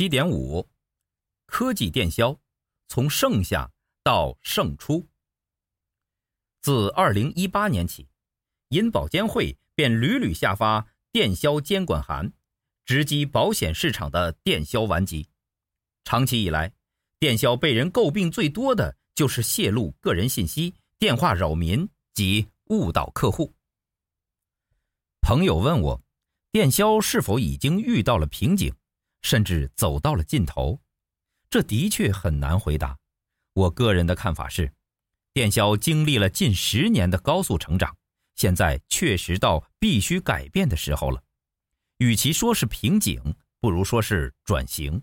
七点五，科技电销从盛夏到盛出。自二零一八年起，银保监会便屡屡下发电销监管函，直击保险市场的电销顽疾。长期以来，电销被人诟病最多的就是泄露个人信息、电话扰民及误导客户。朋友问我，电销是否已经遇到了瓶颈？甚至走到了尽头，这的确很难回答。我个人的看法是，电销经历了近十年的高速成长，现在确实到必须改变的时候了。与其说是瓶颈，不如说是转型。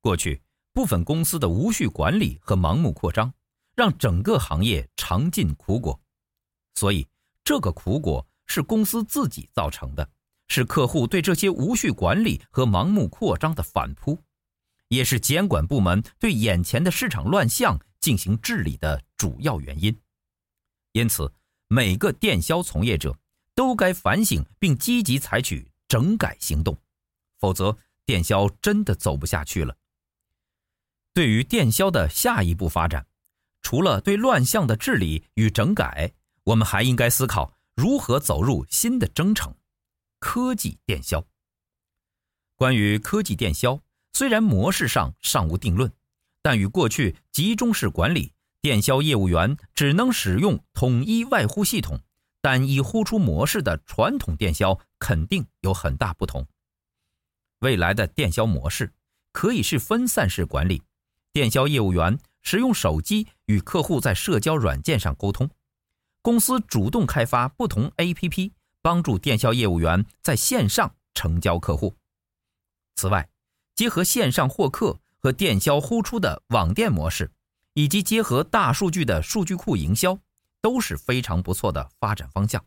过去部分公司的无序管理和盲目扩张，让整个行业尝尽苦果，所以这个苦果是公司自己造成的。是客户对这些无序管理和盲目扩张的反扑，也是监管部门对眼前的市场乱象进行治理的主要原因。因此，每个电销从业者都该反省并积极采取整改行动，否则电销真的走不下去了。对于电销的下一步发展，除了对乱象的治理与整改，我们还应该思考如何走入新的征程。科技电销。关于科技电销，虽然模式上尚无定论，但与过去集中式管理、电销业务员只能使用统一外呼系统、单一呼出模式的传统电销肯定有很大不同。未来的电销模式可以是分散式管理，电销业务员使用手机与客户在社交软件上沟通，公司主动开发不同 APP。帮助电销业务员在线上成交客户。此外，结合线上获客和电销呼出的网店模式，以及结合大数据的数据库营销，都是非常不错的发展方向。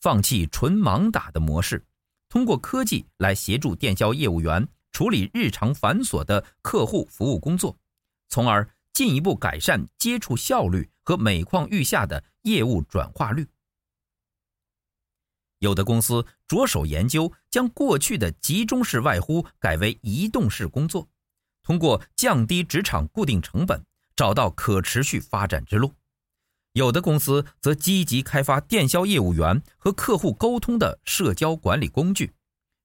放弃纯盲打的模式，通过科技来协助电销业务员处理日常繁琐的客户服务工作，从而进一步改善接触效率和每况愈下的业务转化率。有的公司着手研究，将过去的集中式外呼改为移动式工作，通过降低职场固定成本，找到可持续发展之路。有的公司则积极开发电销业务员和客户沟通的社交管理工具，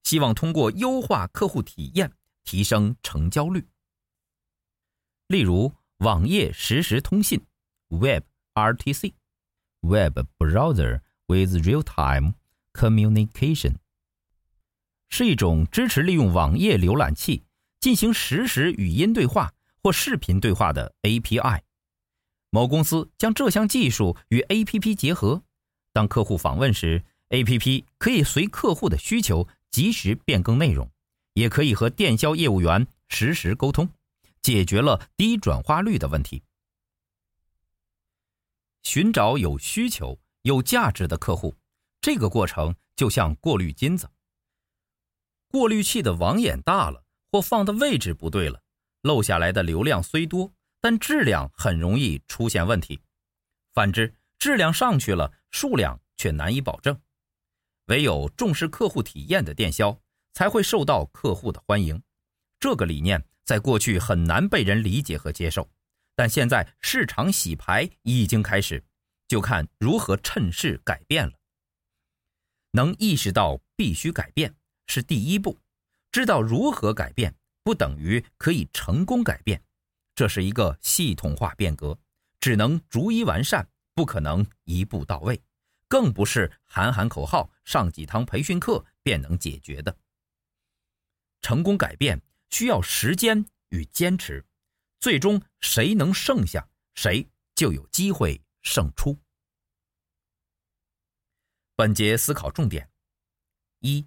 希望通过优化客户体验，提升成交率。例如，网页实时通信 （Web RTC），Web Browser with Real-Time。Communication 是一种支持利用网页浏览器进行实时语音对话或视频对话的 API。某公司将这项技术与 APP 结合，当客户访问时，APP 可以随客户的需求及时变更内容，也可以和电销业务员实时沟通，解决了低转化率的问题。寻找有需求、有价值的客户。这个过程就像过滤金子，过滤器的网眼大了或放的位置不对了，漏下来的流量虽多，但质量很容易出现问题。反之，质量上去了，数量却难以保证。唯有重视客户体验的电销，才会受到客户的欢迎。这个理念在过去很难被人理解和接受，但现在市场洗牌已经开始，就看如何趁势改变了。能意识到必须改变是第一步，知道如何改变不等于可以成功改变，这是一个系统化变革，只能逐一完善，不可能一步到位，更不是喊喊口号、上几堂培训课便能解决的。成功改变需要时间与坚持，最终谁能剩下，谁就有机会胜出。本节思考重点：一，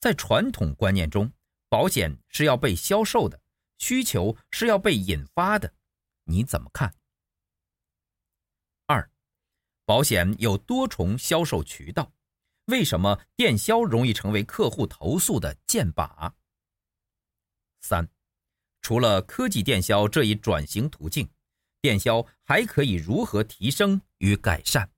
在传统观念中，保险是要被销售的，需求是要被引发的，你怎么看？二，保险有多重销售渠道，为什么电销容易成为客户投诉的箭靶？三，除了科技电销这一转型途径，电销还可以如何提升与改善？